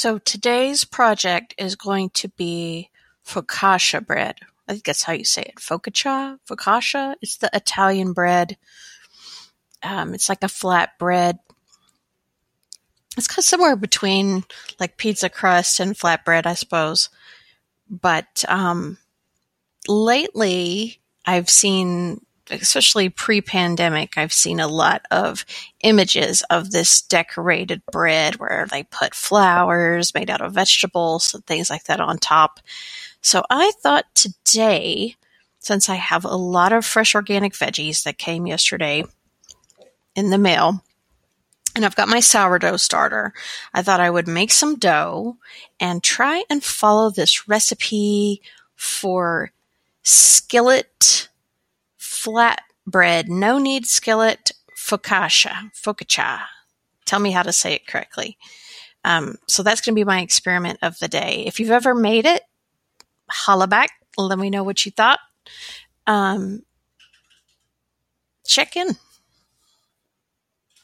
So today's project is going to be focaccia bread. I think that's how you say it. Focaccia? Focaccia? It's the Italian bread. Um, it's like a flat bread. It's kind of somewhere between like pizza crust and flatbread, I suppose. But um, lately, I've seen especially pre-pandemic, I've seen a lot of images of this decorated bread where they put flowers made out of vegetables and things like that on top. So I thought today, since I have a lot of fresh organic veggies that came yesterday in the mail, and I've got my sourdough starter. I thought I would make some dough and try and follow this recipe for skillet flatbread, no knead skillet, focaccia, focaccia. Tell me how to say it correctly. Um, so that's going to be my experiment of the day. If you've ever made it, holla back. Let me know what you thought. Um, check in.